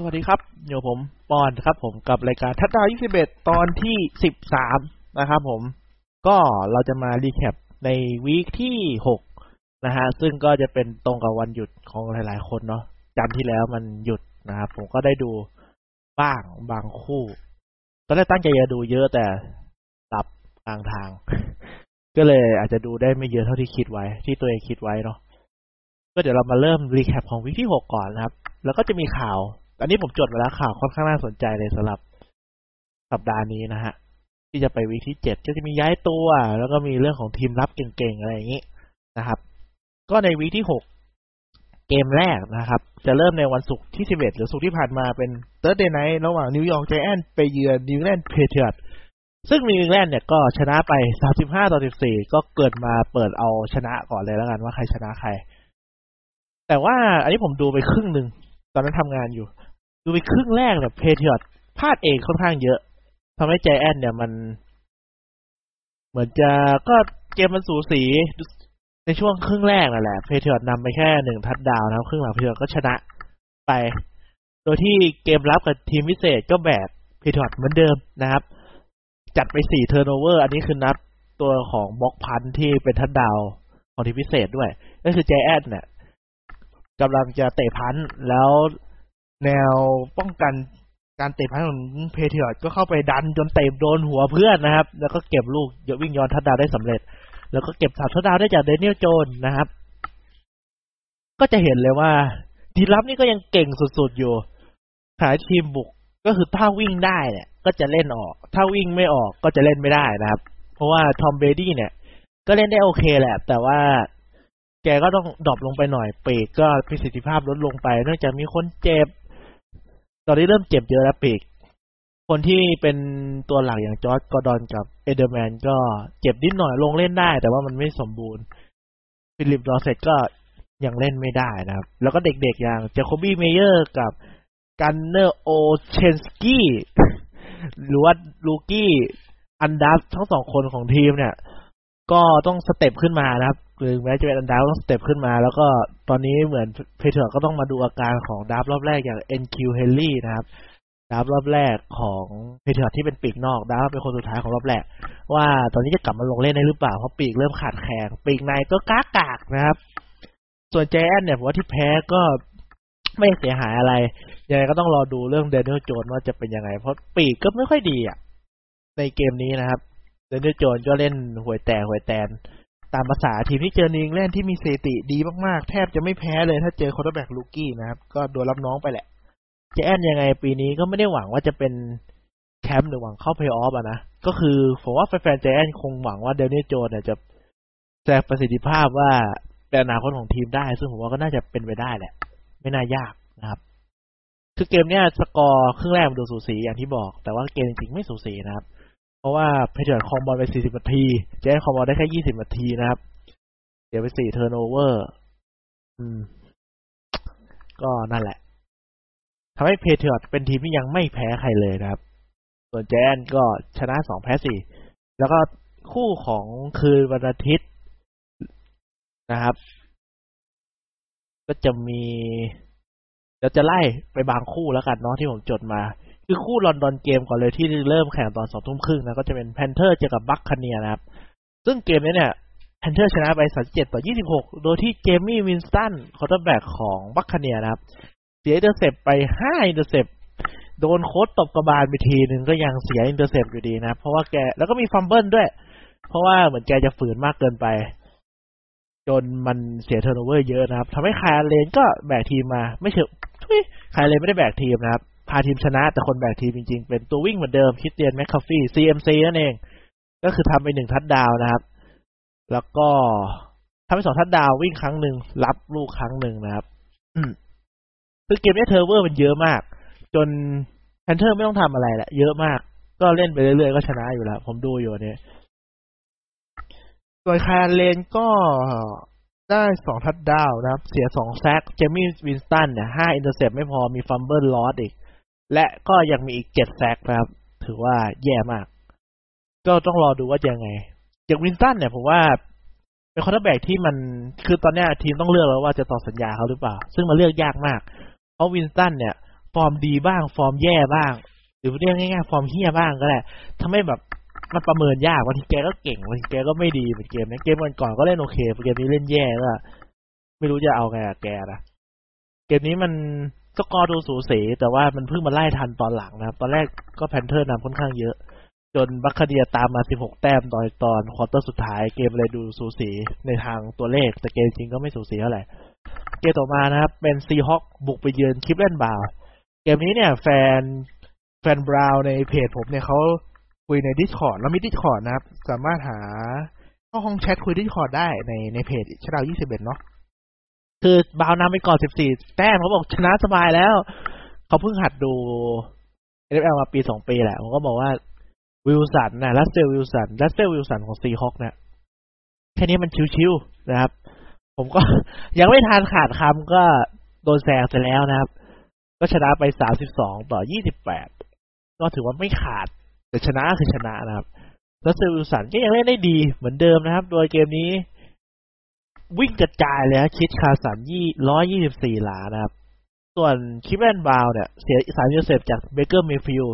สวัสดีครับเดี๋ยวผมปอนครับ ผมกับรายการทัดดาว21 ตอนที่ 13 นะครับผม ก็เราจะมารีแคปในวีคที่ 6 นะฮะ ซึ่งก็จะเป็นตรงกับวันหยุดของหลายๆ คนเนาะจันทร์ที่แล้วมันหยุดนะครับ ผมก็ได้ดูบ้างบางคู่ตอนแรกตั้งใจจะดูเยอะแต่หลับกลางทาง ก็เลยอาจจะดูได้ไม่เยอะเท่าที่คิดไว้ ที่ตัวเองคิดไว้เนาะก็เดี๋ยวเรามาเริ่ม recap ของ week ที่หกก่อนนะครับ แล้วก็จะมีข่าว อันนี้ผมจดมาแล้วข่าวค่อนข้างน่าสนใจเลยสำหรับสัปดาห์นี้นะฮะ ที่จะไปวีที่เจ็ดก็จะมีย้ายตัว แล้วก็มีเรื่องของทีมรับเก่งๆ อะไรอย่างนี้นะครับ ก็ในวีที่หกเกมแรกนะครับ จะเริ่มในวันศุกร์ที่สิบเอ็ดหรือศุกร์ที่ผ่านมาเป็นเ h ิร์ d เดย์ไนท์ระหว่าง New York Giants ไปเยือน New England Patriots ซึ่ง New England เนี่ยก็ชนะไปสามสิบห้าต่อสิบสี่ก็เกิดมาเปิดเอาชนะก่อนเลยแล้วกันว่าใครชนะใคร แต่ว่าอันนี้ผมดูไปครึ่งหนึ่ง ตอนนั้นทำงานอยู่ ดูไปครึ่งแรกแบบ Patriots พลาดเองค่อนข้างเยอะทำให้ใจแอนเนี่ยมัน เหมือนจะก็เกมมันสูสีในช่วงครึ่งแรกนั่นแหละ Patriots นำไปแค่หนึ่งทัดดาวนะครับครึ่งหลัง Patriots ก็ชนะไป โดยที่เกมรับกับทีมพิเศษก็แบกPatriots เหมือนเดิมนะครับ จัดไปสี่ turnover อันนี้คือนับตัวของ block punt ที่เป็นทัดดาวของทีมพิเศษด้วย ก็คือใจแอนเนี่ย กำลังจะเตะ punt แล้วแนวป้องกันการเตะ punt ของ Patriots ก็เข้าไปดันจนเตะโดนหัวเพื่อนนะครับ แล้วก็เก็บลูกวิ่งย้อนทัดดาวได้สำเร็จ แล้วก็เก็บสามทัดดาวได้จาก Daniel Jones นะครับ ก็จะเห็นเลยว่า ทีมรับนี่ก็ยังเก่งสุดๆอยู่ขาทีมบุกก็คือถ้าวิ่งได้เนี่ย ก็จะเล่นออก ถ้าวิ่งไม่ออกก็จะเล่นไม่ได้นะครับ เพราะว่า Tom Brady เนี่ย ก็เล่นได้โอเคแหละ แต่ว่า แกก็ต้อง drop ลงไปหน่อยปีกก็ประสิทธิภาพลดลงไปเนื่องจากมีคนเจ็บ ตอนนี้เริ่มเจ็บเยอะแล้วปีก คนที่เป็นตัวหลักอย่าง Josh Gordon กับ Edelman ก็เจ็บนิดหน่อยลงเล่นได้ แต่ว่ามันไม่สมบูรณ์ Phillip Dorsett ก็ยังเล่นไม่ได้นะครับ แล้วก็เด็กๆอย่าง Jakobi Meyers กับ Gunner Olszewski หรือว่า rookie undrafted ทั้งสองคนของทีมเนี่ย ก็ต้อง step ขึ้นมานะครับ หรือแม้จะเป็น undrafted ต้อง step ขึ้นมา แล้วก็ตอนนี้เหมือน Patriots ก็ต้องมาดูอาการของ draft รอบแรกอย่าง NQ h e n r y นะครับ draft รอบแรกของ Patriots ที่เป็นปีกนอก draft เป็นคนสุดท้ายของรอบแรก ว่าตอนนี้จะกลับมาลงเล่นได้หรือเปล่า เพราะปีกเริ่มขาดแคลนปีกในก็กากๆนะครับ ส่วนแจนเนี่ยผมว่าที่แพ้ก็ไม่เสียหายอะไรยังไงก็ต้องรอดูเรื่อง Daniel Jones ว่าจะเป็นยังไง เพราะปีกก็ไม่ค่อยดีอะในเกมนี้นะครับ Daniel Jones ก็เล่นหวยแตกหวยแตน ตามภาษาทีมที่เจอ New England ที่มีสถิติดีมากๆ แทบจะไม่แพ้เลยถ้าเจอ quarterback rookie นะครับ ก็โดนรับน้องไปแหละเจแอนยังไงปีนี้ก็ไม่ได้หวังว่าจะเป็นแชมป์หรือหวังเข้าเพลย์ออฟอะนะ ก็คือผมว่าแฟนๆเจแอนคงหวังว่า Daniel Jones เนี่ยจะแสดงประสิทธิภาพว่าเป็นอนาคตของทีมได้ ซึ่งผมว่าก็น่าจะเป็นไปได้แหละ ไม่น่ายากนะครับคือเกมเนี้ยสกอร์ครึ่งแรกมันดูสูสีอย่างที่บอก แต่ว่าเกมจริงๆไม่สูสีนะครับ เพราะว่า Patriots ครองบอลไป 40 นาที Giants ครองบอลได้แค่ 20 นาทีนะครับ เดี๋ยวไป 4 turnover อืม ก็นั่นแหละทำให้ Patriots เป็นทีมที่ยังไม่แพ้ใครเลยนะครับ ส่วนแจนก็ชนะ 2 แพ้ 4 แล้วก็คู่ของคืนวันอาทิตย์นะครับ ก็จะมีเดี๋ยวจะไล่ไปบางคู่แล้วกันเนาะที่ผมจดมา คือคู่ลอนดอนเกมก่อนเลยที่เริ่มแข่งตอนสองทุ่มครึ่งนะก็จะเป็น Panthers เจอกับ Buccaneers นะครับ ซึ่งเกมนี้เนี่ย Panthers ชนะไป37ต่อ26โดยที่ Jameis Winston quarterback ของ Buccaneers นะครับ เสีย intercept ไป5 intercept โดนโค้ชตบกระบาลไปทีหนึ่งก็ยังเสีย intercept อยู่ดีนะเพราะว่าแกแล้วก็มี fumble ด้วย เพราะว่าเหมือนแกจะฝืนมากเกินไป จนมันเสีย turnover เยอะนะครับทำให้ Kyle Allen ก็แบกทีมมา ไม่เชื่อใครเลยไม่ได้แบกทีมนะครับ พาทีมชนะ แต่คนแบกทีมจริง ๆ เป็นตัววิ่งเหมือนเดิม Christian McCaffrey CMC นั่นเอง ก็คือทำไปหนึ่งทัดดาวนะครับ แล้วก็ทำไปสองทัดดาววิ่งครั้งหนึ่งรับลูกครั้งหนึ่งนะครับคือเกมนี้ turnover มันเยอะมาก จน Panthers ไม่ต้องทำอะไรแหละเยอะมาก ก็เล่นไปเรื่อยๆก็ชนะอยู่แล้ว ผมดูอยู่เนี่ยโดย Kyle Allen ก็ได้สองทัดดาวนะครับ เสียสอง sack Jameis Winston เนี่ยห้า intercept ไม่พอมี fumble lost อีก และก็ยังมีอีกเจ็ด sack นะครับ ถือว่าแย่มาก ก็ต้องรอดูว่าจะยังไง Jameis Winston เนี่ยผมว่าเป็น quarterback ที่มันคือตอนนี้ทีมต้องเลือกแล้วว่าจะต่อสัญญาเขาหรือเปล่า ซึ่งมันเลือกยากมาก เพราะ Winston เนี่ย ฟอร์มดีบ้าง ฟอร์มแย่บ้าง หรือเรียกง่ายๆ ฟอร์มเหี้ยบ้างก็ได้ทำให้แบบมันประเมินยากบางทีแกก็เก่งบางทีแกก็ไม่ดีเหมือนเกมนี้เกมก่อนก็เล่นโอเคเกมนี้เล่นแย่ก็ไม่รู้จะเอาไงกับแกนะเกมนี้มัน สกอร์ดูสูสีแต่ว่ามันเพิ่งมาไล่ทันตอนหลังนะครับ ตอนแรกก็ Panthers นำค่อนข้างเยอะ จน Buccaneers ตามมา 16 แต้มตอนตอน quarter สุดท้ายเกมเลยดูสูสีในทางตัวเลข แต่เกมจริงก็ไม่สูสีเท่าไหร่ เกมต่อมานะครับ เป็น Seahawks บุกไปเยือน Cleveland Browns เกมนี้เนี่ยแฟนแฟน Browns ในเพจผมเนี่ยเขาคุยใน Discord แล้วมี Discord นะครับ สามารถหาเข้าห้องแชทคุย Discord ได้ในในเพจ Touchdown 21 เนาะ คือบาวนำไปก่อน14แต้มเขาบอกชนะสบายแล้ว เขาเพิ่งหัดดู NFL มาปีสองปีแหละผมก็บอกว่าวิลสันนะ Russell Wilson Russell Wilson ของ Seahawks เนี่ยแค่นี้มันชิวๆนะครับ ผมก็ยังไม่ทันขาดคำก็โดนแซงไปแล้วนะครับ ก็ชนะไป32ต่อ28ก็ถือว่าไม่ขาด แต่ชนะคือชนะนะครับ Russell Wilson ก็ยังเล่นได้ดีเหมือนเดิมนะครับ โดยเกมนี้ วิ่งกระจายเลย Chris Carson ยี่ร้อยยี่สิบสี่หลานะครับ ส่วน Cleveland Browns เนี่ย เสียสาม intercept จาก Baker Mayfield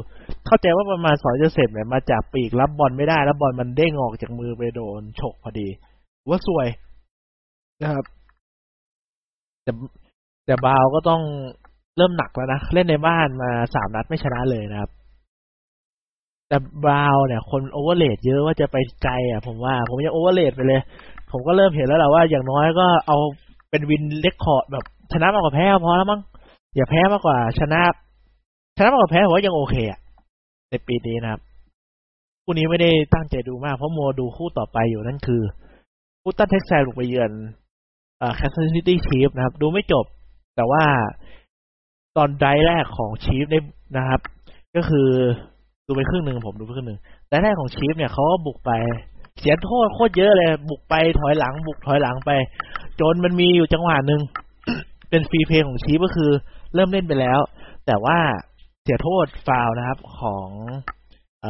เข้าใจว่าประมาณสองยูเซฟเนี่ยมาจากปีกรับบอลไม่ได้ แล้วบอลมันเด้งออกจากมือไปโดนฉกพอดี ว่าซวยนะครับแต่แต่บาวก็ต้องเริ่มหนักแล้วนะ เล่นในบ้านมาสามนัดไม่ชนะเลยนะครับ แต่บาวเนี่ย คน overrate เยอะว่าจะไปไกลอะผมว่า ผมยัง overrate ไปเลย ผมก็เริ่มเห็นแล้วแหละว่าอย่างน้อยก็เอาเป็น win record แบบชนะมากกว่าแพ้พอแล้วมั้งอย่าแพ้มากกว่าชนะ ชนะมากกว่าแพ้ผมว่ายังโอเคอะในปีนี้นะครับคู่นี้ไม่ได้ตั้งใจดูมาก เพราะมัวดูคู่ต่อไปอยู่นั่นคือ Houston Texans บุกไปเยือน Kansas City Chiefs นะครับ ดูไม่จบ แต่ว่าตอน drive แรกของ Chiefs ได้นะครับ ก็คือดูไปครึ่งหนึ่งผมดูไปครึ่งหนึ่ง drive แรกของ Chiefs เนี่ยเขาก็บุกไป เสียโทษโคตรเยอะเลย บุกไปถอยหลัง บุกถอยหลังไป จนมันมีอยู่จังหวะหนึ่งเป็น free play ของ Chiefs ก็คือ เริ่มเล่นไปแล้ว แต่ว่าเสียโทษฟาวนะครับ ของอ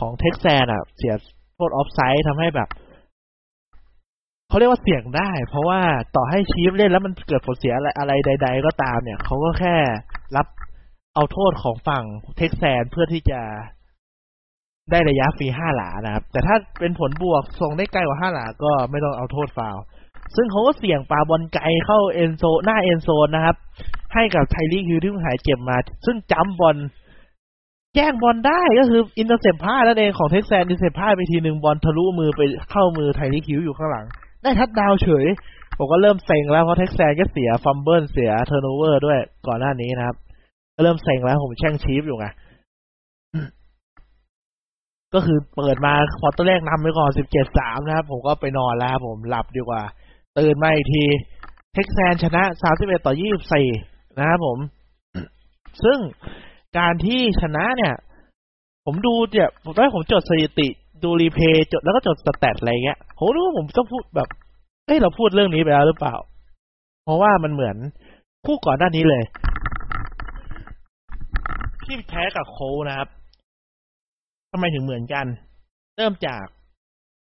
ของ Texans อะ เสียโทษออฟไซด์ทำให้แบบเขาเรียกว่าเสี่ยงได้ เพราะว่าต่อให้ Chiefs เล่นแล้วมันเกิดผลเสียอะไรอะไรใด ๆ ก็ตามเนี่ยเขาก็แค่รับเอาโทษของฝั่ง Texans เพื่อที่จะ ได้ระยะฟรีห้าหลานะครับ แต่ถ้าเป็นผลบวกส่งได้ไกลกว่าห้าหลาก็ไม่ต้องเอาโทษฟาวซึ่งเขาก็เสี่ยงปาบอลไกลเข้า end zone หน้า end zone นะครับ ให้กับ Tyreek Hill ที่เพิ่งหายเจ็บมา ซึ่ง jump ball แย่งบอลได้ก็คือ intercept พลาดนั่นเองของ Texans intercept พลาดไปทีหนึ่งบอลทะลุมือไปเข้ามือ Tyreek Hill อยู่ข้างหลัง ได้ทัดดาวเฉย ผมก็เริ่มเซ็งแล้วเพราะ Texans ก็เสีย fumble เสีย turnover ด้วยก่อนหน้านี้นะครับเริ่มเซ็งแล้วผมแช่ง Chiefs อยู่ไง ก็คือเปิดมา quarter แรกนำไปก่อนสิบเจ็ดสามนะครับ ผมก็ไปนอนแล้วผมหลับดีกว่า ตื่นมาอีกที Texans ชนะสามสิบเอ็ดต่อยี่สิบสี่นะครับผม ซึ่งการที่ชนะเนี่ย ผมดูเนี่ยผมได้ผมจดสถิติ ดู replay จดแล้วก็จด stat อะไรเงี้ยผมรู้ว่าผมต้องพูดแบบเอ้เราพูดเรื่องนี้ไปแล้วหรือเปล่า เพราะว่ามันเหมือนคู่ก่อนหน้านี้เลย ที่แพ้กับโคนะครับ ทำไมถึงเหมือนกัน เริ่มจาก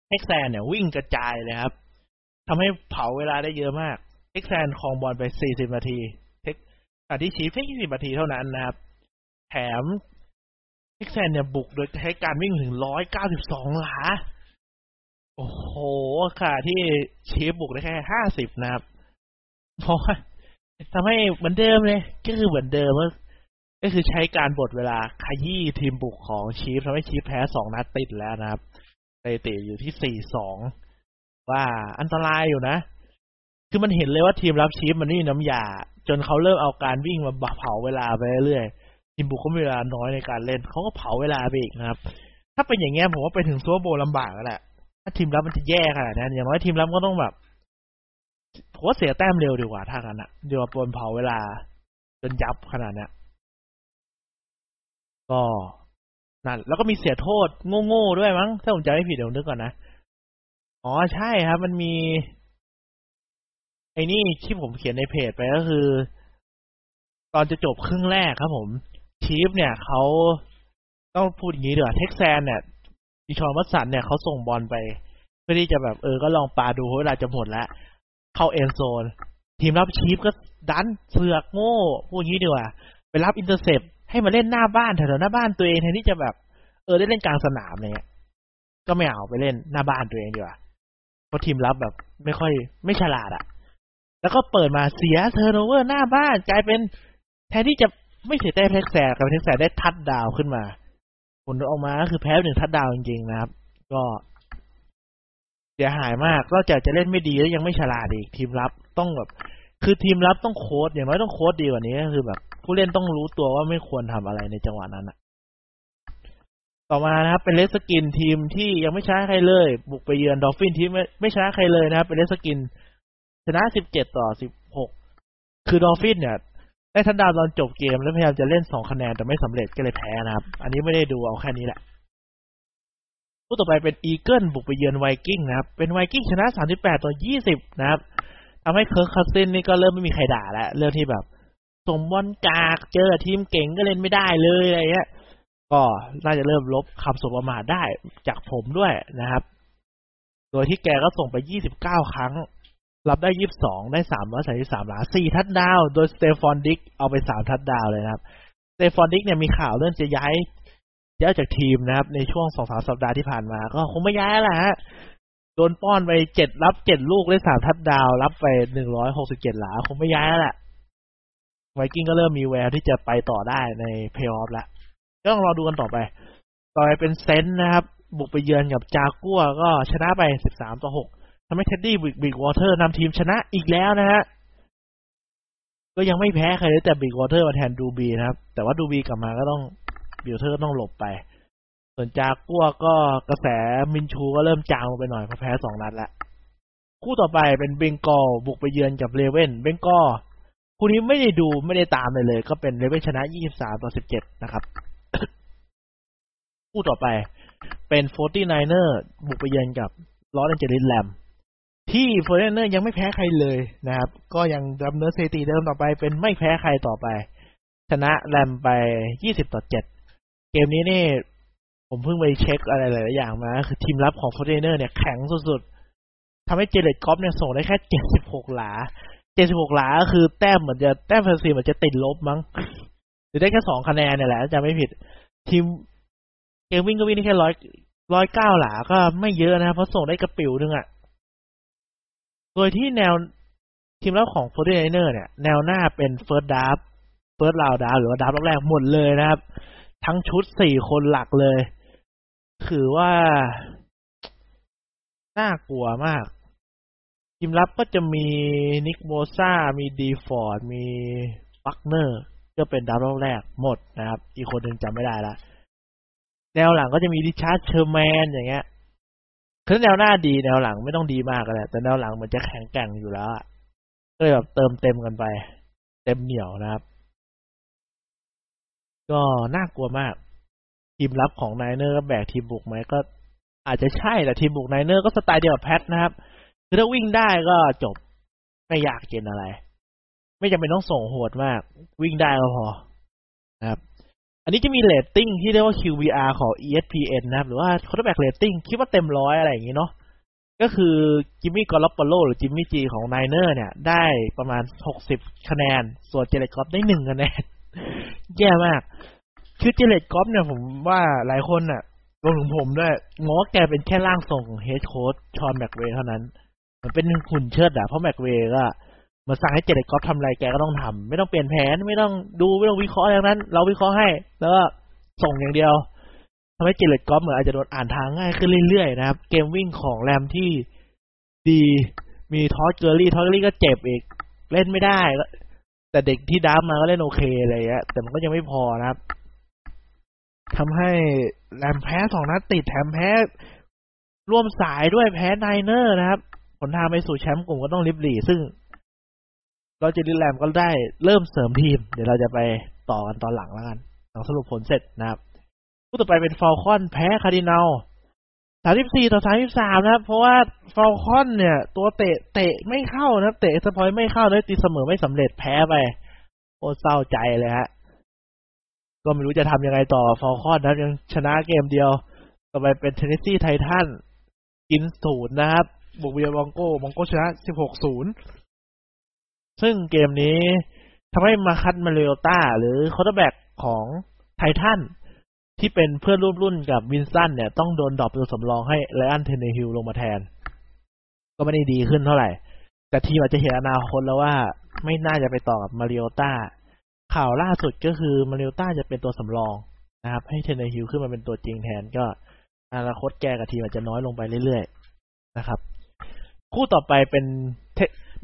Texans เนี่ย วิ่งกระจายเลยครับทำให้เผาเวลาได้เยอะมาก Texans ครองบอลไป 40 นาทีเท็กแต่ที่ Chiefs แค่20 นาทีเท่านั้นนะครับ แถม Texans เนี่ยบุกโดยใช้การวิ่งถึง 192 หลา โอ้โห ขณะ ที่ Chiefs บุกได้แค่ 50 นะครับ เพราะว่าทำให้เหมือนเดิมเลย ก็คือเหมือนเดิม ก็คือใช้การบดเวลาขยี้ทีมบุกของ Chiefs ทำให้ Chiefs แพ้สองนัดติดแล้วนะครับสถิติอยู่ที่สี่สองว่าอันตรายอยู่นะ คือมันเห็นเลยว่าทีมรับ Chiefs มันไม่มีน้ำยา จนเขาเริ่มเอาการวิ่งมาเผาเวลาไปเรื่อยทีมบุกเขามีเวลาน้อยในการเล่นเขาก็เผาเวลาไปอีกนะครับ ถ้าเป็นอย่างเงี้ยผมว่าไปถึงซัวโบลำบากแล้วแหละถ้าทีมรับมันจะแย่ขนาดนั้นอย่างน้อยทีมรับก็ต้องแบบผมว่าเสียแต้มเร็วดีกว่าถ้ากันอะเดีกว่าปนเผาเวลา จนยับขนาดนี้ ก็นั่นแล้วก็มีเสียโทษโง่ๆด้วยมั้ง ถ้าผมจำไม่ผิดเดี๋ยวนึกก่อนนะ อ๋อใช่ครับ มันมี ไอ้นี่ที่ผมเขียนในเพจไปก็คือ ตอนจะจบครึ่งแรกครับผม Chiefs เนี่ยเขาต้องพูดอย่างนี้ดีกว่า Texans เนี่ย Deshaun Watson เนี่ยเขาส่งบอลไป เพื่อที่จะแบบเออก็ลองปาดูเวลาจะหมดแล้ว เข้า end zone ทีมรับ Chiefs ก็ดันเสือกโง่ พูดงี้ดีกว่า ไปรับ intercept ให้มาเล่นหน้าบ้านแถวๆหน้าบ้านตัวเองแทนที่จะแบบ เออได้เล่นกลางสนามอะไรเงี้ย ก็ไม่เอาไปเล่นหน้าบ้านตัวเองดีกว่าเพราะทีมรับแบบ ไม่ค่อย ไม่ฉลาดอะแล้วก็เปิดมาเสีย turnover หน้าบ้านกลายเป็นแทนที่จะไม่เสียได้ Texans กับ Texans ได้ touchdown ขึ้นมาผลออกมาก็คือแพ้หนึ่งทัดดาวจริงๆนะครับ ก็เสียหายมากนอกจากจะเล่นไม่ดีแล้วยังไม่ฉลาดอีกทีมรับต้องแบบ คือทีมรับต้องโค้ดอย่างน้อยต้องโค้ดดีกว่านี้ก็คือแบบผู้เล่นต้องรู้ตัวว่าไม่ควรทำอะไรในจังหวะนั้นอะต่อมานะครับ เป็น Redskins ทีมที่ยังไม่ชนะใครเลย บุกไปเยือน Dolphins ที่ไม่ไม่ชนะใครเลยนะครับ เป็น Redskins ชนะสิบเจ็ดต่อสิบหกคือ Dolphins เนี่ยได้ touchdown ตอนจบเกมแล้วพยายามจะเล่นสองคะแนนแต่ไม่สำเร็จก็เลยแพ้นะครับ อันนี้ไม่ได้ดูเอาแค่นี้แหละคู่ต่อไปเป็น Eagles บุกไปเยือน Vikings นะครับ เป็น Vikings ชนะสามสิบแปดต่อยี่สิบนะครับ ทำให้ Kirk Cousins นี่ก็เริ่มไม่มีใครด่าแล้วเรื่องที่แบบส่งบอลกากเจอทีมเก่งก็เล่นไม่ได้เลยอะไรเงี้ยก็น่าจะเริ่มลบคำสบประมาทได้จากผมด้วยนะครับ โดยที่แกก็ส่งไปยี่สิบเก้าครั้ง รับได้ยี่สิบสองได้สามร้อยสามสามหลาสี่ทัดดาว โดย Stefon Diggs เอาไปสามทัดดาวเลยนะครับ Stefon Diggs เนี่ยมีข่าวเรื่องจะย้ายย้ายจากทีมนะครับ ในช่วงสองสามสัปดาห์ที่ผ่านมา ก็คงไม่ย้ายแหละฮะ โดนป้อนไปเจ็ดรับเจ็ดลูกได้สามทัดดาว รับไปหนึ่งร้อยหกสิบเจ็ดหลา คงไม่ย้ายแล้วแหละVikings ก็เริ่มมีแววที่จะไปต่อได้ในเพย์ออฟแล้วก็ต้องรอดูกันต่อไป ต่อไปเป็น Saints นะครับ บุกไปเยือนกับจากัวก็ชนะไปสิบสามต่อหกทำให้ Teddy Bridgewater นำทีมชนะอีกแล้วนะฮะก็ยังไม่แพ้ใครเลยแต่ Bridgewater มาแทน Drew Brees นะครับ แต่ว่า Drew Brees กลับมาก็ต้อง Bridgewater ก็ต้องหลบไป ส่วนจากัวก็กระแส Minshew ก็เริ่มจางลงไปหน่อยเพราะแพ้สองนัดละคู่ต่อไปเป็น Bengals บุกไปเยือนกับ Ravens Bengals คู่นี้ไม่ได้ดูไม่ได้ตามเลยเลย ก็เป็น Ravens ชนะยี่สิบสามต่อสิบเจ็ดนะครับ คู่ต่อไปเป็น Forty Niners บุกไปเยือนกับ Los Angeles Rams ที่ Forty Niners ยังไม่แพ้ใครเลยนะครับ ก็ยังดำเนินสถิติเดิมต่อไป เป็นไม่แพ้ใครต่อไป ชนะ Rams ไปยี่สิบต่อเจ็ดเกมนี้นี่ ผมเพิ่งไปเช็คอะไรหลายๆอย่างมาคือทีมรับของ Forty Niners เนี่ยแข็งสุดๆทำให้ Jared Goff เนี่ยส่งได้แค่เจ็ดสิบหกหลาเจ็ดสิบหกหลาก็คือแต้มเหมือนจะแต้มแฟนซีเหมือนจะติดลบมั้งหรือได้แค่สองคะแนนเนี่ยแหละจะไม่ผิด ทีมเกมวิ่งก็วิ่งได้แค่ร้อยร้อยเก้าหลาก็ไม่เยอะนะเพราะส่งได้กระปิวนึงอะ่ะโดยที่แนวทีมรับของ Forty Niners เนี่ย แนวหน้าเป็น first draft first round draft หรือว่า draft รอบแรกหมดเลยนะครับ ทั้งชุดสี่คนหลักเลย คือว่าน่ากลัวมาก ทีมรับก็จะมี Nick Bosa มี Dee Ford มี Buckner ก็เป็น draft รอบแรกหมดนะครับ อีกคนหนึ่งจำไม่ได้ละแนวหลังก็จะมี Richard Sherman อย่างเงี้ยคือแนวหน้าดีแนวหลังไม่ต้องดีมากก็ได้แต่แนวหลังมันจะแข็งแกร่งอยู่แล้วก็เลยแบบเติมเต็มกันไป เต็มเหนียวนะครับ ก็น่ากลัวมาก ทีมรับของ Niners ก็แบกทีมบุกไหมก็ อาจจะใช่แต่ทีมบุก Niners ก็สไตล์เดียวกับ Pats นะครับคือถ้าวิ่งได้ก็จบไม่อยากเกณฑ์อะไร ไม่จำเป็นต้องส่งโหดมาก วิ่งได้ก็พอนะครับอันนี้จะมีเรตติ้งที่เรียกว่า QBR ของ ESPN นะครับ หรือว่าค u ร์ r แบ็กเรตติ้งคิดว่าเต็มร้อยอะไรอย่างนี้เนาะก็คือ Jimmy Garoppolo หรือ Jimmy G ของ Niners เนี่ย ได้ประมาณหกสิบคะแนน ส่วน Jared Goff ได้หนึ่งคะแนน แย่มาก คือ Jared Goff เนี่ยผมว่าหลายคนน่ะรวมถึงผมด้วยมองแกเป็นแค่ร่างทรงของ head coach Sean McVay เท่านั้น มันเป็นหุ่นเชิดอะเพราะ McVay ก็มาสั่งให้ Jared Goff ทำอะไรแกก็ต้องทำไม่ต้องเปลี่ยนแผนไม่ต้องดูไม่ต้องวิเคราะห์อย่างนั้น เราวิเคราะห์ให้ แล้วก็ส่งอย่างเดียวทำให้ Jared Goff เหมือนอาจจะโดนอ่านทางง่ายขึ้นเรื่อยๆนะครับ เกมวิ่งของ Rams ที่ดีมี Todd Gurley Todd Gurley ก็เจ็บอีกเล่นไม่ได้แต่เด็กที่ draft มาก็เล่นโอเคอะไรเงี้ยแต่มันก็ยังไม่พอนะครับ ทำให้ Rams แพ้สองนัดติดแถมแพ้ ร่วมสายด้วยแพ้ Niners นะครับผลทางไปสู่แชมป์กลุ่มก็ต้องริบหรี่ซึ่งเราจะดิ Rams ก็ได้เริ่มเสริมทีม เดี๋ยวเราจะไปต่อกันตอนหลังแล้วกันหลังสรุปผลเสร็จนะครับคู่ต่อไปเป็น Falcons แพ้ Cardinalsสามสิบสี่ต่อสามสิบสามนะครับ เพราะว่า Falcons เนี่ย ตัวเตะเตะไม่เข้านะครับ เตะสปอยไม่เข้าเลยตีเสมอไม่สำเร็จแพ้ไป โอ้เศร้าใจเลยฮะ ก็ไม่รู้จะทำยังไงต่อ Falcons นะยังชนะเกมเดียว ต่อไปเป็น Tennessee Titans กินศูนย์นะครับบุกเยือน Broncos Broncos ชนะสิบหกศูนย์ซึ่งเกมนี้ทำให้ Marcus Mariota หรือ quarterback ของTitans ที่เป็นเพื่อนร่วมรุ่นกับ Winston เนี่ย ต้องโดน drop ตัวสำรองให้ Ryan Tannehill ลงมาแทน ก็ไม่ได้ดีขึ้นเท่าไหร่ แต่ทีมอาจจะเห็นอนาคตแล้วว่าไม่น่าจะไปต่อกับ Mariota ข่าวล่าสุดก็คือ Mariota จะเป็นตัวสำรองนะครับ ให้ Tannehill ขึ้นมาเป็นตัวจริงแทนก็อนาคตแกกับทีมอาจจะน้อยลงไปเรื่อยๆนะครับ คู่ต่อไปเป็น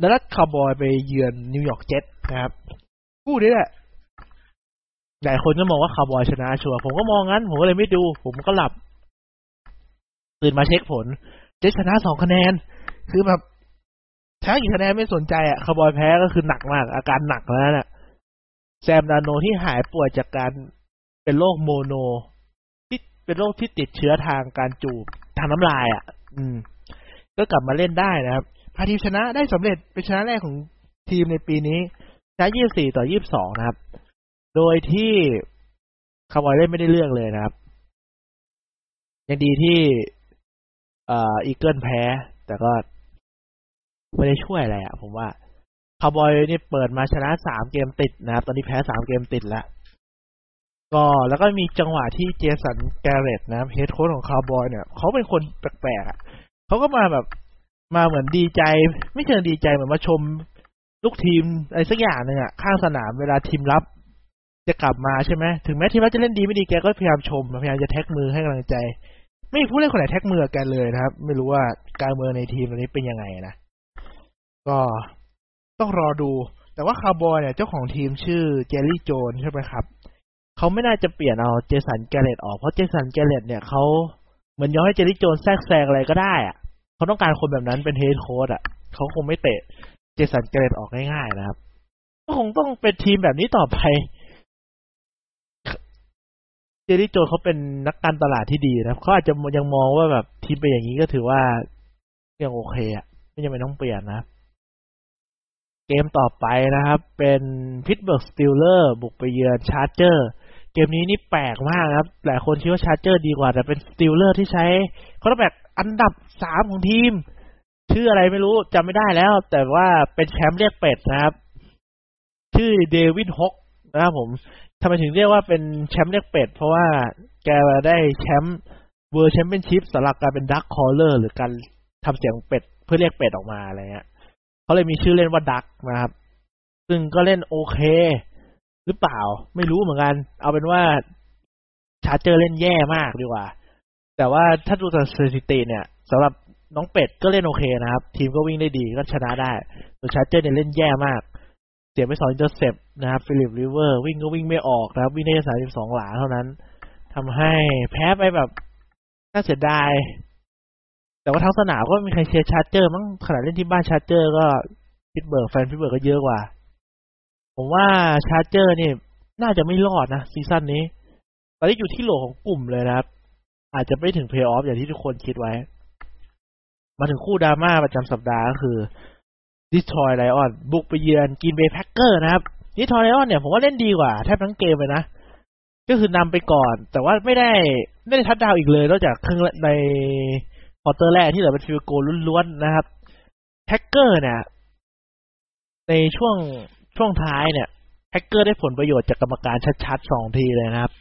Dallas Cowboys ไปเยือน New York Jetsนะครับ คู่นี้แหละหลายคนก็มองว่าคาร์บอยชนะชัวร์ผมก็มองงั้น ผมก็เลยไม่ดู ผมก็หลับ ตื่นมาเช็คผล เจ็ตชนะสองคะแนน คือแบบแพ้กี่คะแนนไม่สนใจอะคาร์บอยแพ้ก็คือหนักมาก อาการหนักแล้วน่ะ Sam Darnold ที่หายป่วยจากการเป็นโรค mono ที่เป็นโรคที่ติดเชื้อทางการจูบทางน้ำลายอะ อืม ก็กลับมาเล่นได้นะครับพาทีมชนะได้สำเร็จเป็นชนะแรกของทีมในปีนี้ชนะ24 ต่อ 22 นะครับ โดยที่คาร์บอยเล่นไม่ได้เรื่องเลยนะครับ ยังดีที่อ่ Eagle แพ้ แต่ก็ไม่ได้ช่วยอะไรอะผมว่า คาร์บอยนี่เปิดมาชนะสามเกมติดนะครับ ตอนนี้แพ้สามเกมติดแล้วก็แล้วก็มีจังหวะที่ Jason Garrett นะ head coach ของคาร์บอยเนี่ยเขาเป็นคนแปลกๆเขาก็มาแบบมาเหมือนดีใจ ไม่เชิงดีใจเหมือนมาชมลูกทีมอะไรสักอย่างหนึ่งอะข้างสนามเวลาทีมรับ จะกลับมาใช่ไหมถึงแม้ทีมรับจะเล่นดีไม่ดีแกก็พยายามชมพยายามจะแท็กมือให้กำลังใจ ไม่มีผู้เล่นคนไหนแท็กมือแกเลยนะครับ ไม่รู้ว่าการเมืองในทีมตอนนี้เป็นยังไงนะก็ ต้องรอดู แต่ว่าคาร์บอยเนี่ยเจ้าของทีมชื่อ Jerry Jones ใช่ไหมครับ เขาไม่น่าจะเปลี่ยนเอา Jason Garrett ออก เพราะ Jason Garrett เนี่ยเขาเหมือนยอมให้ Jerry Jones แทรกแซงอะไรก็ได้อะเขาต้องการคนแบบนั้นเป็น head coach อะ เขาคงไม่เตะ Jason Garrett ออกง่ายๆนะครับ ก็คงต้องเป็นทีมแบบนี้ต่อไป Jerry Jones เขาเป็นนักการตลาดที่ดีนะครับ เขาอาจจะยังมองว่าแบบทีมเป็นอย่างนี้ก็ถือว่ายังโอเคอะ ไม่จำเป็นต้องเปลี่ยนนะ เกมต่อไปนะครับ เป็น Pittsburgh Steeler บุกไปเยือน Charger เกมนี้นี่แปลกมากครับ หลายคนคิดว่า Charger ดีกว่า แต่เป็น Steeler ที่ใช้ quarterback อันดับสามของทีม ชื่ออะไรไม่รู้จำไม่ได้แล้ว แต่ว่าเป็นแชมป์เรียกเป็ดนะครับ ชื่อเดวิดฮอกนะครับผมทำไมถึงเรียกว่าเป็นแชมป์เรียกเป็ด เพราะว่าแกได้แชมป์ world championship สำหรับการเป็น duck caller หรือการทำเสียงเป็ดเพื่อเรียกเป็ดออกมาอะไรเงี้ย เขาเลยมีชื่อเล่นว่า Duck นะครับ ซึ่งก็เล่นโอเค หรือเปล่า ไม่รู้เหมือนกัน เอาเป็นว่า Charger เล่นแย่มากดีกว่า แต่ว่าถ้าดูจากสถิติเนี่ยสำหรับน้องเป็ดก็เล่นโอเคนะครับ ทีมก็วิ่งได้ดีก็ชนะได้แต่ Charger เนี่ยเล่นแย่มาก เสียไปสอง intercept นะครับ Philip Rivers วิ่งก็วิ่งไม่ออกนะครับ วิ่งได้สามสิบสองหลาเท่านั้นทำให้แพ้ไปแบบน่าเสียดาย แต่ว่าทั้งสนามก็มีใครเชียร์ Charger มั้งขนาดเล่นที่บ้าน Charger ก็ Pittsburgh แฟน Pittsburgh ก็เยอะกว่า ผมว่า Charger นี่น่าจะไม่รอดนะ season นี้ ตอนนี้อยู่ที่โหล่ของกลุ่มเลยนะครับ อาจจะไม่ถึงเพลย์ออฟอย่างที่ทุกคนคิดไว้ มาถึงคู่ดราม่าประจำสัปดาห์ก็คือ Detroit Lion บุกไปเยือน Green Bay Packer นะครับDetroit Lion เนี่ยผมว่าเล่นดีกว่าแทบทั้งเกมเลยนะ ก็คือนำไปก่อน แต่ว่าไม่ได้ไม่ได้ทัดดาวอีกเลยนอกจากครึ่งใน quarter แรกที่เหลือเป็น field goal ล้วนๆนะครับ Packer เนี่ยในช่วงช่วงท้ายเนี่ย Packer ได้ผลประโยชน์จากกรรมการชัดๆสองทีเลยนะครับ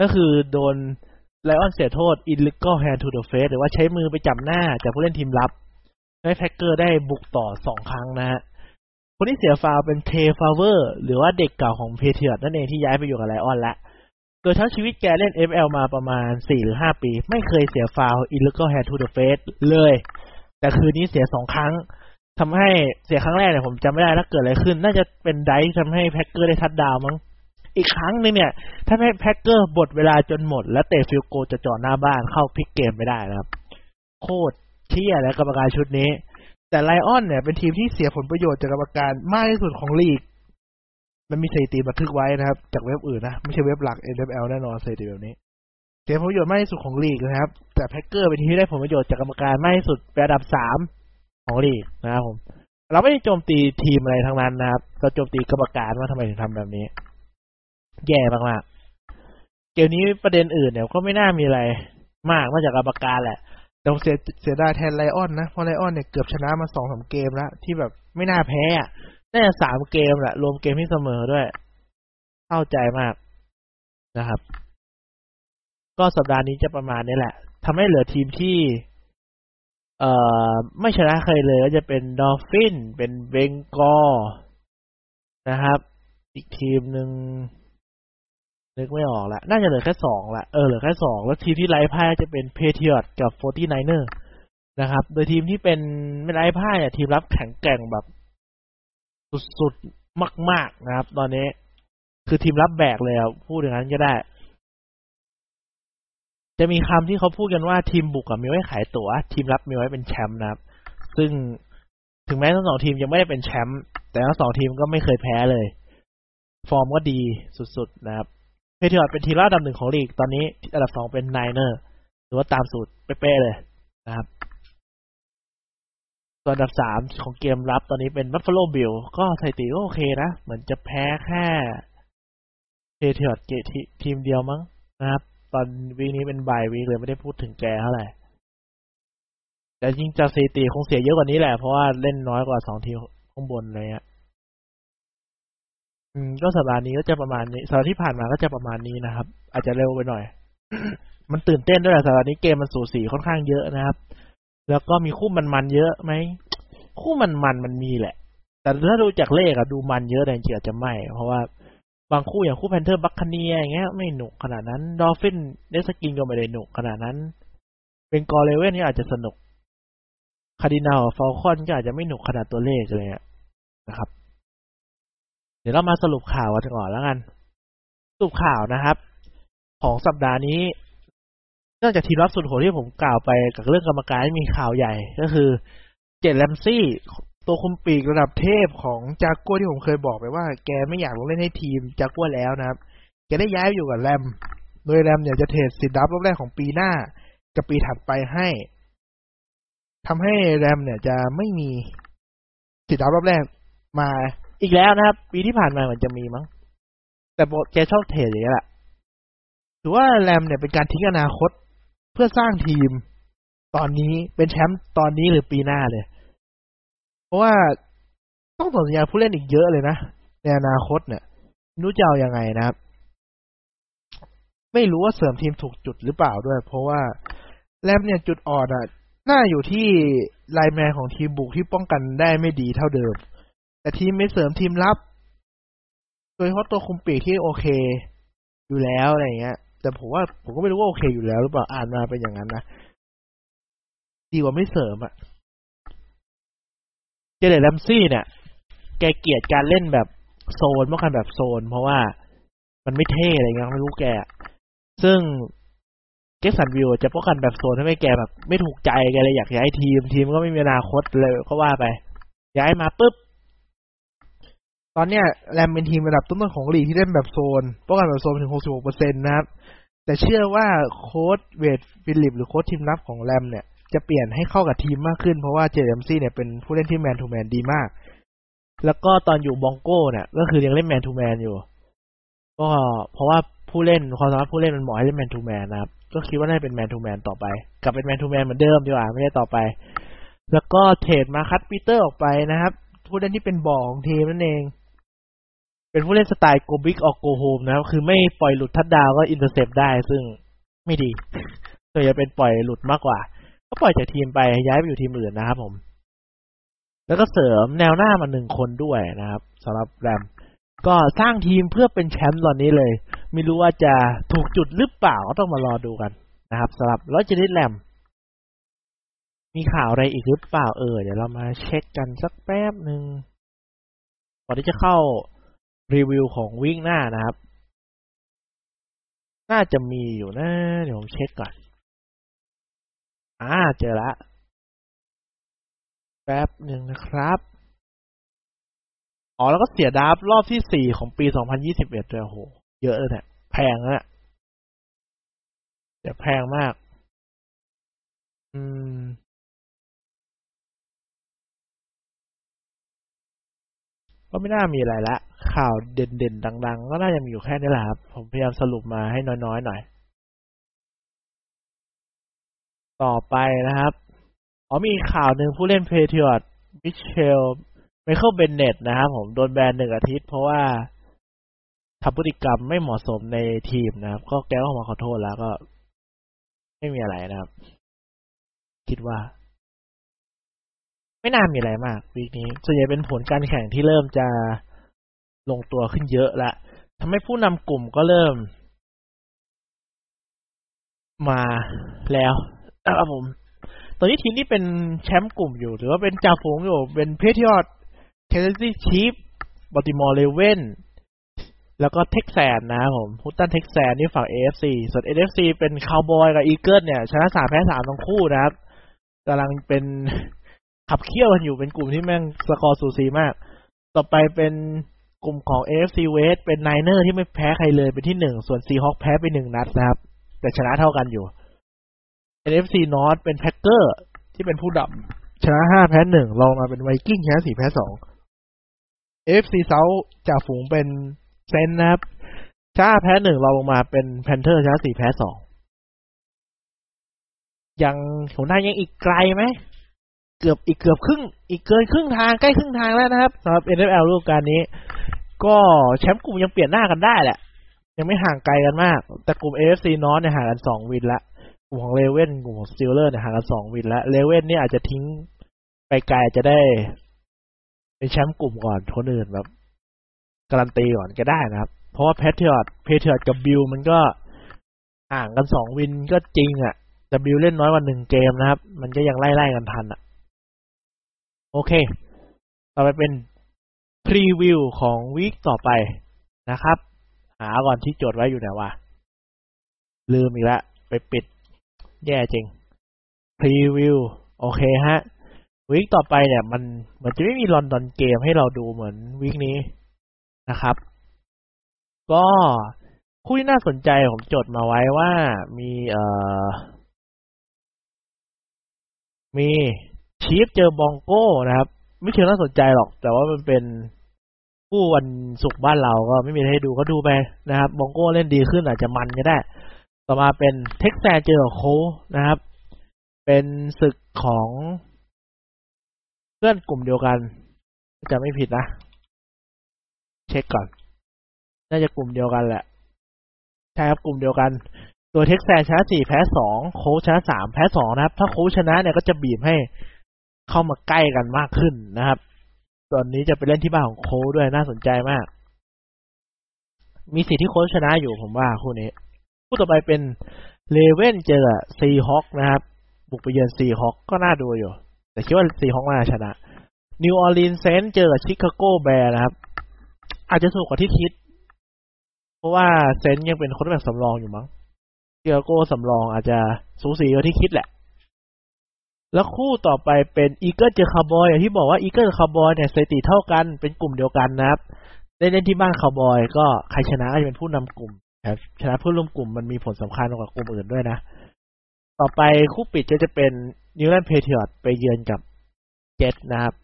ก็คือโดน Lion เสียโทษ illegal hand to the face หรือว่าใช้มือไปจับหน้าจากผู้เล่นทีมรับให้ Packer ได้บุกต่อสองครั้งนะฮะคนที่เสียฟาวเป็น Trey Flowers หรือว่าเด็กเก่าของ Patriot นั่นเองที่ย้ายไปอยู่กับ Lion แล้ว โดยทั้งชีวิตแกเล่น NFL มาประมาณสี่หรือห้าปี ไม่เคยเสียฟาว illegal hand to the face เลย แต่คืนนี้เสียสองครั้งทำให้เสียครั้งแรกเนี่ยผมจำไม่ได้แล้วเกิดอะไรขึ้น น่าจะเป็น drive ทำให้ Packer ได้ touchdown มั้งอีกครั้งนึงเนี่ยทำให้ Packer บดเวลาจนหมด แล้วเตะ field goal จ่อหน้าบ้านเข้าพลิกเกมไปได้นะครับ โคตรเที่ยและกรรมการชุดนี้ แต่ไลออนเนี่ยเป็นทีมที่เสียผลประโยชน์จากกรรมการมากที่สุดของลีก มันมีสถิติบันทึกไว้นะครับ จากเว็บอื่นนะ ไม่ใช่เว็บหลัก NFL แน่นอนสถิติแบบนี้เสียผลประโยชน์มากที่สุดของลีกนะครับ แต่แพ็กเกอร์เป็นทีมที่ได้ผลประโยชน์จากกรรมการมากที่สุดเป็นอันดับสามของลีกนะครับผม เราไม่ได้โจมตีทีมอะไรทั้งนั้นนะครับเราโจมตีกรรมการว่าทำไมถึงทำแบบนี้ แย่มากๆเกมนี้ประเด็นอื่นเนี่ยก็ไม่น่ามีอะไรมากนอกจากกรรมการแหละแต่ผมเสียเสียดายแทนไลออนนะเพราะไลออนเนี่ยเกือบชนะมาสองสามเกมแล้วที่แบบไม่น่าแพ้ น่าจะสามเกมแหละรวมเกมที่เสมอด้วย เข้าใจมากนะครับ ก็สัปดาห์นี้จะประมาณนี้แหละทำให้เหลือทีมที่ เอ่อ ไม่ชนะใครเลยก็จะเป็นดอฟฟิน เป็นเบงกอนะครับ อีกทีมหนึ่งนึกไม่ออกละ น่าจะเหลือแค่สองละ เออ เหลือแค่สอง แล้วทีมที่ไร้พ่ายจะเป็น Patriot กับ Forty Niner นะครับ โดยทีมที่เป็นไม่ไร้พ่ายเนี่ยทีมรับแข็งแกร่งแบบ สุดๆ มาก ๆ นะครับ ตอนนี้คือทีมรับแบกเลยอะพูดอย่างนั้นก็ได้ จะมีคำที่เขาพูดกันว่าทีมบุกมีไว้ขายตั๋ว ทีมรับมีไว้เป็นแชมป์นะครับ ซึ่งถึงแม้ทั้งสองทีมยังไม่ได้เป็นแชมป์แต่ทั้งสองทีมก็ไม่เคยแพ้เลย ฟอร์มก็ดีสุดๆ นะครับ Patriot เป็นทีมระดับหนึ่งของลีก ตอนนี้อันดับสองเป็น Niner หรือว่าตามสูตรเป๊ะๆเลยนะครับ ส่วนอันดับสามของเกมรับตอนนี้เป็น Buffalo Bill ก็สถิติก็โอเคนะ เหมือนจะแพ้แค่ Patriot ทีมเดียวมั้งนะครับ ตอนวีนี้เป็นบายวีเลยไม่ได้พูดถึงแกเท่าไหร่แต่จริงจากสถิติคงเสียเยอะกว่านี้แหละ เพราะว่าเล่นน้อยกว่าสองทีมข้างบนเลยอะอืมก็สัปดาห์นี้ก็จะประมาณนี้สัปดาห์ที่ผ่านมาก็จะประมาณนี้นะครับ อาจจะเร็วไปหน่อย มันตื่นเต้นด้วยแหละสัปดาห์นี้เกมมันสูสีค่อนข้างเยอะนะครับ แล้วก็มีคู่มันมันเยอะไหม คู่มันมันมันมีแหละ แต่ถ้าดูจากเลขอะดูมันเยอะแต่จริงอาจจะไม่ เพราะว่าบางคู่อย่างคู่ Panther Buccaneer อย่างเงี้ยไม่หนุกขนาดนั้น Dolphin Redskin ก็ไม่ได้หนุกขนาดนั้น Bengal Raven นี่อาจจะสนุก Cardinal Falcon ก็อาจจะไม่หนุกขนาดตัวเลขเลยนะครับ เดี๋ยวเรามาสรุปข่าวกันก่อนแล้วกัน สรุปข่าวนะครับ ของสัปดาห์นี้ นอกจากทีมรับสุดโหดที่ผมกล่าวไปกับเรื่องกรรมการมีข่าวใหญ่ ก็คือ Jalen Ramsey ตัวคุมปีกระดับเทพของจากกัวที่ผมเคยบอกไปว่า แกไม่อยากลงเล่นให้ทีมจากกัวแล้วนะครับ แกได้ย้ายอยู่กับแรม โดยแรมเนี่ยจะเทรดสิทธิ์รับรอบแรกของปีหน้า กับปีถัดไปให้ทำให้แรมเนี่ยจะไม่มีสิทธิ์รับรอบแรกมาอีกแล้วนะครับ ปีที่ผ่านมาเหมือนจะมีมั้งแต่แกชอบเทรดอย่างนี้แหละถือว่าแรมเนี่ยเป็นการทิ้งอนาคต เพื่อสร้างทีมตอนนี้เป็นแชมป์ตอนนี้หรือปีหน้าเลย เพราะว่าต้องต่อสัญญาผู้เล่นอีกเยอะเลยนะในอนาคตเนี่ยนู้จะเอาอยัางไงนะครับ ไม่รู้ว่าเสริมทีมถูกจุดหรือเปล่าด้วย เพราะว่าแรมเนี่ยจุดอ่อนอะน่าอยู่ที่ไลแมนของทีมบุกที่ป้องกันได้ไม่ดีเท่าเดิม แต่ทีมไม่เสริมทีมรับ โดยเฉพาะตัวคุมปีกที่โอเค อยู่แล้วอะไรเงี้ย แต่ผมว่าผมก็ไม่รู้ว่าโอเคอยู่แล้วหรือเปล่าอ่านมาเป็นอย่างนั้นนะดีกว่าไม่เสริมอะเจเดแรมซี่เนี่ย แกเกลียดการเล่นแบบโซนมากกันแบบโซน เพราะว่ามันไม่เท่อะไรเงี้ยไม่รู้แก ซึ่งเจสันวิวจะป้องกันแบบโซนให้ไม่แกแบบ ไม่ถูกใจแกเลยอยากย้ายทีม ทีมก็ไม่มีอนาคตเลยก็ว่าไป ย้ายมาปุ๊บ ตอนเนี้ยแรมเป็นทีมระดับต้นๆของลีกที่เล่นแบบโซนป้องกันแบบโซนถึง 66%นะครับแต่เชื่อว่าโค้ช Wade Phillips หรือโค้ชทีมรับของ Rams เนี่ยจะเปลี่ยนให้เข้ากับทีมมากขึ้นเพราะว่าเจเอมซี่เนี่ยเป็นผู้เล่นที่ man to man ดีมาก แล้วก็ตอนอยู่ Broncos เนี่ยก็คือยังเล่น man to man อยู่ ก็เพราะว่าผู้เล่นความสามารถผู้เล่นมันเหมาะให้เล่น man to man นะครับ ก็คิดว่าน่าจะเป็น man to man ต่อไป กลับเป็น man to man เหมือนเดิมดีกว่าไม่ได้ต่อไป แล้วก็ trade Marcus Peters ออกไปนะครับ ผู้เล่นที่เป็นบอของทีมนั่นเอง เป็นผู้เล่นสไตล์ go big or go home นะครับคือไม่ปล่อยหลุด touchdown ก็ intercept ได้ ซึ่งไม่ดีส่วนจะเป็นปล่อยหลุดมากกว่า ก็ปล่อยจากทีมไปย้ายไปอยู่ทีมอื่นนะครับผม แล้วก็เสริมแนวหน้ามาหนึ่งคนด้วยนะครับสำหรับ Rams ก็สร้างทีมเพื่อเป็นแชมป์ตอนนี้เลย ไม่รู้ว่าจะถูกจุดหรือเปล่าก็ต้องมารอดูกันนะครับสำหรับ Los Angeles Rams มีข่าวอะไรอีกหรือเปล่าเออเดี๋ยวเรามาเช็คกันสักแป๊บหนึ่งก่อนที่จะเข้า รีวิวของวิ่งหน้านะครับ น่าจะมีอยู่นะ เดี๋ยวผมเช็คก่อน อ่า เจอละ แป๊บหนึ่งนะครับ อ๋อ แล้วก็เสียดับรอบที่สี่ของปีสองพันยี่สิบเอ็ดเลยโห เยอะเลยเนี่ย แพงนะเดี๋ยวแพงมาก อืม ก็ไม่น่ามีอะไรละ ข่าวเด่นๆ ดัง ๆ ก็น่าจะมีอยู่แค่นี้แหละครับ ผมพยายามสรุปมาให้น้อยๆหน่อย ต่อไปนะครับอ๋อมีข่าวหนึ่งผู้เล่น Patriots มิเชล Michael Bennett นะครับผมโดนแบนหนึ่งอาทิตย์ เพราะว่าทำพฤติกรรมไม่เหมาะสมในทีมนะครับ ก็แกก็ออกมาขอโทษแล้วก็ ไม่มีอะไรนะครับ คิดว่า ไม่น่ามีอะไรมาก week นี้ ส่วนใหญ่เป็นผลการแข่งที่เริ่มจะลงตัวขึ้นเยอะละทำให้ผู้นำกลุ่มก็เริ่ม มาแล้วนะครับผม ตอนนี้ทีมที่เป็นแชมป์กลุ่มอยู่ หรือว่าเป็นจ่าฝูงอยู่ เป็น Patriots เทนเนสซี Chiefs Baltimore Ravens แล้วก็ Texans นะครับผม Houston Texans นี่ฝั่ง AFC ส่วน NFC เป็นคาวบอยกับ Eagles เนี่ย ชนะสามแพ้สามทั้งคู่นะครับกำลังเป็น ขับเคี่ยวกันอยู่เป็นกลุ่มที่แม่งสกอร์สูสีมาก ต่อไปเป็นกลุ่มของ AFC West เป็น Niners ที่ไม่แพ้ใครเลยเป็นที่หนึ่ง ส่วน Seahawks แพ้ไปหนึ่งนัดนะครับ แต่ชนะเท่ากันอยู่ NFC North เป็น Packers ที่เป็นผู้นำ ชนะห้าแพ้หนึ่งรองมาเป็น Vikings ชนะสี่แพ้สอง AFC South จ่าฝูงเป็น Saints นะครับชนะแพ้หนึ่งรองมาเป็น Panthers ชนะสี่แพ้สองยังหัวหน้ายังอีกไกลไหม เกือบอีกเกือบครึ่ง อีกเกินครึ่งทางใกล้ครึ่งทางแล้วนะครับสำหรับ NFL ฤดูกาลนี้ ก็แชมป์กลุ่มยังเปลี่ยนหน้ากันได้แหละ ยังไม่ห่างไกลกันมาก แต่กลุ่ม AFC North เนี่ยห่างกันสอง win ละกลุ่มของ Ravens กลุ่มของ Steelers เนี่ยห่างกันสอง win ละ Ravens เนี่ยอาจจะทิ้งไปไกลจะได้เป็นแชมป์กลุ่มก่อนคนอื่นแบบการันตีก่อนก็ได้นะครับ เพราะว่า Patriots Patriots กับ Bills มันก็ห่างกันสองวินก็จริงอะ่ะแต่บิลเล่นน้อยกว่าหนึ่งเกมนะครับ มันก็ยังไล่ๆกันทันอะ่ะ โอเค ต่อไปเป็นพรีวิวของวีคต่อไปนะครับ หาก่อนที่จดไว้อยู่ไหนวะลืมอีกแล้วไปปิด แย่จริงพรีวิวโอเคฮะวีคต่อไปเนี่ย มันเหมันจะไม่มีลอนดอนเกมให้เราดูเหมือนวีคนี้นะครับ ก็คู่ที่น่าสนใจผมจดมาไว้ว่ามีเอ่อมี ชีฟเจอบองโก้นะครับ ไม่เชิงน่าสนใจหรอก แต่ว่ามันเป็นคู่วันศุกร์บ้านเราก็ไม่มีให้ดูก็ดูไปนะครับ บองโก้เล่นดีขึ้นอาจจะมันก็ได้ ต่อมาเป็นเท็กซัสเจอโคนะครับ เป็นศึกของเพื่อนกลุ่มเดียวกันจะไม่ผิดนะ เช็คก่อน น่าจะกลุ่มเดียวกันแหละใช่ครับกลุ่มเดียวกัน ตัว Texans ชนะสี่แพ้สอง Colts ชนะสามแพ้สองนะครับ ถ้า Colts ชนะเนี่ยก็จะบีบให้ เข้ามาใกล้กันมากขึ้นนะครับ ตอนนี้จะไปเล่นที่บ้านของโค้ด้วยน่าสนใจมาก มีสิทธิ์ที่ Colts ชนะอยู่ผมว่าคู่นี้คู่ต่อไปเป็น Ravens เจอSeahawks นะครับ บุกไปเยือน Seahawks ก็น่าดูอยู่ แต่คิดว่า Seahawks น่าชนะ New Orleans Saints เจอกับ Chicago Bears นะครับ อาจจะถูกกว่าที่คิด เพราะว่า Saints ยังเป็น quarterback สำรองอยู่มั้งชิคาโกสำรองอาจจะสูสีกว่าที่คิดแหละ แล้วคู่ต่อไปเป็น Eagles เจอคาร์บอยอย่างที่บอกว่า Eagles Cowboys เนี่ยสถิติเท่ากันเป็นกลุ่มเดียวกันนะครับได้เล่นที่บ้านคาร์บอยก็ใครชนะก็จะเป็นผู้นำกลุ่มครับชนะผู้ร่วมกลุ่มมันมีผลสำคัญกว่ากลุ่มอื่นด้วยนะ ต่อไปคู่ปิดก็จะเป็น New England Patriots ไปเยือนกับเจ็ตนะครับ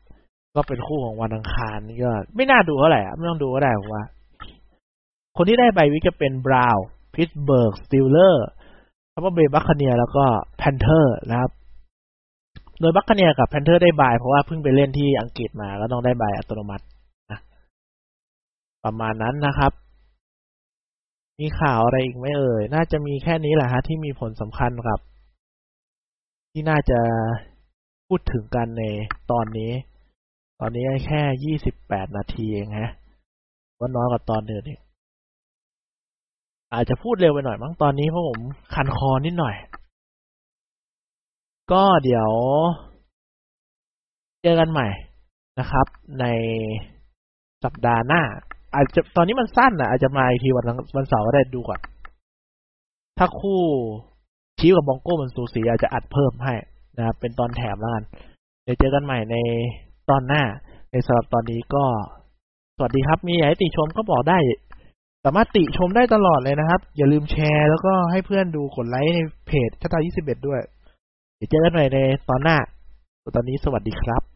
ก็เป็นคู่ของวันอังคารนี่ก็ไม่น่าดูเท่าไหร่ไม่ต้องดูก็ได้ผมว่า คนที่ได้ bye week จะเป็น Browns Pittsburgh Steelers แล้วก็ Bay Buccaneers แล้วก็ Panthers นะครับ โดย Buccaneers กับ Panthers ได้ bye เพราะว่าเพิ่งไปเล่นที่อังกฤษมาก็ต้องได้ bye อัตโนมัตินะประมาณนั้นนะครับ มีข่าวอะไรอีกไหมเอ่ย น่าจะมีแค่นี้แหละฮะที่มีผลสำคัญกับ ที่น่าจะพูดถึงกันในตอนนี้ ตอนนี้แค่ยี่สิบแปดนาทีเองฮะว่าน้อยกว่าตอนอื่นอีกอาจจะพูดเร็วไปหน่อยมั้งตอนนี้เพราะผมคันคอนิดหน่อย ก็เดี๋ยวเจอกันใหม่นะครับ ในสัปดาห์หน้า อาจจะตอนนี้มันสั้นอะอาจจะมาอีกทีวันวันเสาร์ก็ได้ดูก่อน ถ้าคู่ชีวกับบองโก้มันสูสีอาจจะอัดเพิ่มให้นะครับเป็นตอนแถมแล้วกัน เดี๋ยวเจอกันใหม่ในตอนหน้า ในสำหรับตอนนี้ก็ สวัสดีครับ มีอะไรติชมก็บอกได้ สามารถติชมได้ตลอดเลยนะครับ อย่าลืมแชร์แล้วก็ให้เพื่อนดูกดไลค์ในเพจชาตา21 ด้วย เดี๋ยวเจอกันใหม่ในตอนหน้า ตอนนี้สวัสดีครับ